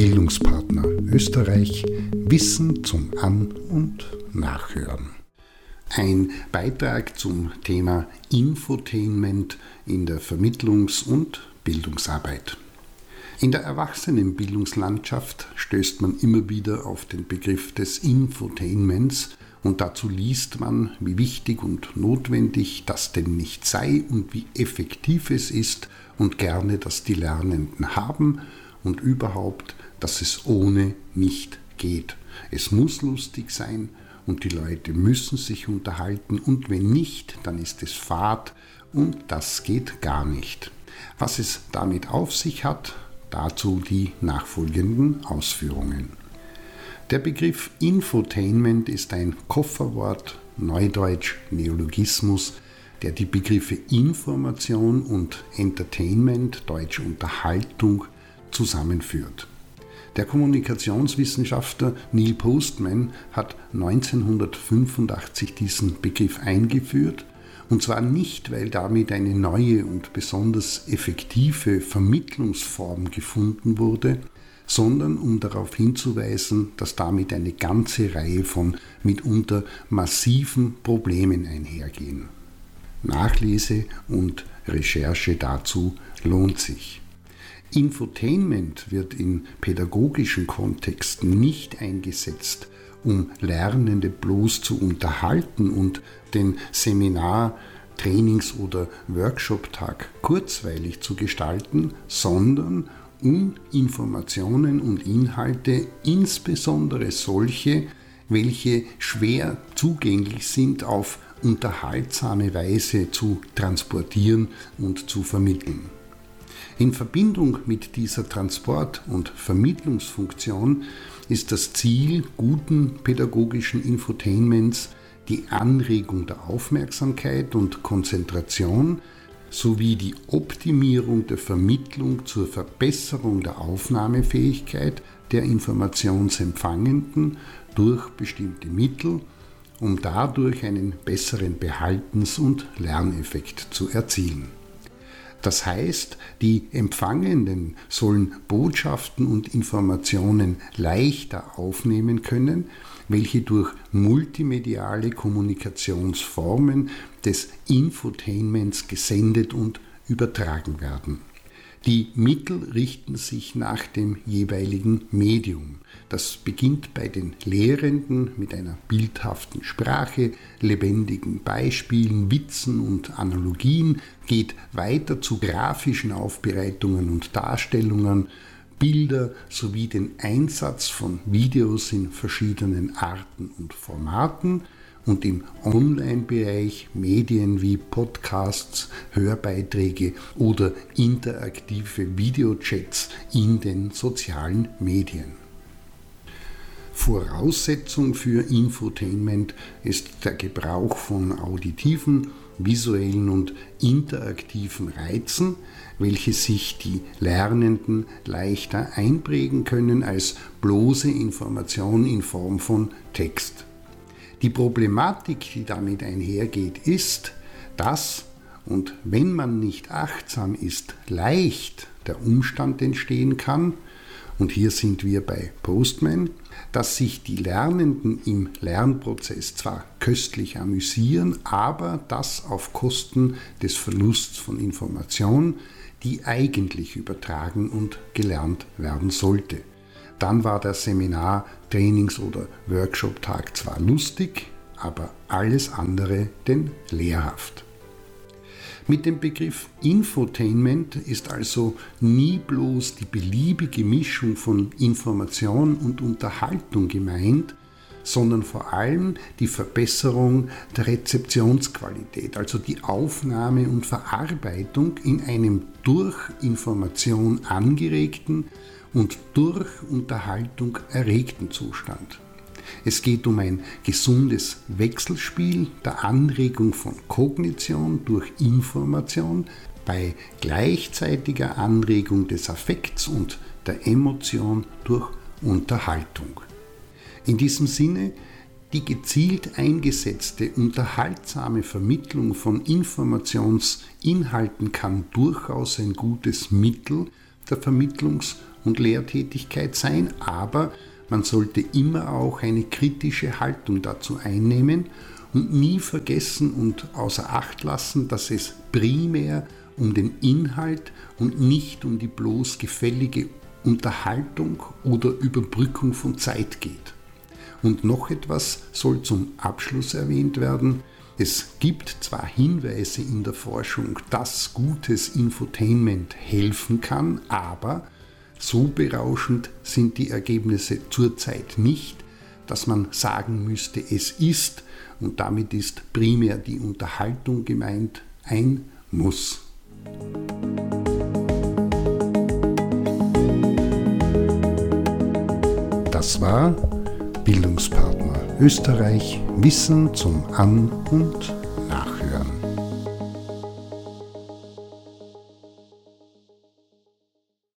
Bildungspartner Österreich Wissen zum An- und Nachhören. Ein Beitrag zum Thema Infotainment in der Vermittlungs- und Bildungsarbeit. In der Erwachsenenbildungslandschaft stößt man immer wieder auf den Begriff des Infotainments und dazu liest man, wie wichtig und notwendig das denn nicht sei und wie effektiv es ist und gerne das die Lernenden haben und überhaupt, dass es ohne nicht geht. Es muss lustig sein und die Leute müssen sich unterhalten und wenn nicht, dann ist es Fahrt und das geht gar nicht. Was es damit auf sich hat, dazu die nachfolgenden Ausführungen. Der Begriff Infotainment ist ein Kofferwort, Neudeutsch Neologismus, der die Begriffe Information und Entertainment, Deutsch Unterhaltung, zusammenführt. Der Kommunikationswissenschaftler Neil Postman hat 1985 diesen Begriff eingeführt, und zwar nicht, weil damit eine neue und besonders effektive Vermittlungsform gefunden wurde, sondern um darauf hinzuweisen, dass damit eine ganze Reihe von mitunter massiven Problemen einhergehen. Nachlese und Recherche dazu lohnt sich. Infotainment wird in pädagogischen Kontexten nicht eingesetzt, um Lernende bloß zu unterhalten und den Seminar, Trainings- oder Workshop-Tag kurzweilig zu gestalten, sondern um Informationen und Inhalte, insbesondere solche, welche schwer zugänglich sind, auf unterhaltsame Weise zu transportieren und zu vermitteln. In Verbindung mit dieser Transport- und Vermittlungsfunktion ist das Ziel guten pädagogischen Infotainments die Anregung der Aufmerksamkeit und Konzentration sowie die Optimierung der Vermittlung zur Verbesserung der Aufnahmefähigkeit der Informationsempfangenden durch bestimmte Mittel, um dadurch einen besseren Behaltens- und Lerneffekt zu erzielen. Das heißt, die Empfangenden sollen Botschaften und Informationen leichter aufnehmen können, welche durch multimediale Kommunikationsformen des Infotainments gesendet und übertragen werden. Die Mittel richten sich nach dem jeweiligen Medium. Das beginnt bei den Lehrenden mit einer bildhaften Sprache, lebendigen Beispielen, Witzen und Analogien, geht weiter zu grafischen Aufbereitungen und Darstellungen, Bilder sowie den Einsatz von Videos in verschiedenen Arten und Formaten und im Online-Bereich Medien wie Podcasts, Hörbeiträge oder interaktive Videochats in den sozialen Medien. Voraussetzung für Infotainment ist der Gebrauch von auditiven, visuellen und interaktiven Reizen, welche sich die Lernenden leichter einprägen können als bloße Information in Form von Text. Die Problematik, die damit einhergeht, ist, dass, und wenn man nicht achtsam ist, leicht der Umstand entstehen kann, und hier sind wir bei Postman, dass sich die Lernenden im Lernprozess zwar köstlich amüsieren, aber das auf Kosten des Verlusts von Information, die eigentlich übertragen und gelernt werden sollte. Dann war der Seminar, Trainings- oder Workshop-Tag zwar lustig, aber alles andere denn lehrhaft. Mit dem Begriff Infotainment ist also nie bloß die beliebige Mischung von Information und Unterhaltung gemeint, sondern vor allem die Verbesserung der Rezeptionsqualität, also die Aufnahme und Verarbeitung in einem durch Information angeregten und durch Unterhaltung erregten Zustand. Es geht um ein gesundes Wechselspiel der Anregung von Kognition durch Information bei gleichzeitiger Anregung des Affekts und der Emotion durch Unterhaltung. In diesem Sinne die gezielt eingesetzte unterhaltsame Vermittlung von Informationsinhalten kann durchaus ein gutes Mittel der Vermittlungs- und Lehrtätigkeit sein, aber man sollte immer auch eine kritische Haltung dazu einnehmen und nie vergessen und außer Acht lassen, dass es primär um den Inhalt und nicht um die bloß gefällige Unterhaltung oder Überbrückung von Zeit geht. Und noch etwas soll zum Abschluss erwähnt werden. Es gibt zwar Hinweise in der Forschung, dass gutes Infotainment helfen kann, aber so berauschend sind die Ergebnisse zurzeit nicht, dass man sagen müsste, es ist, und damit ist primär die Unterhaltung gemeint, ein Muss. Das war Bildungspartner Österreich Wissen zum An- und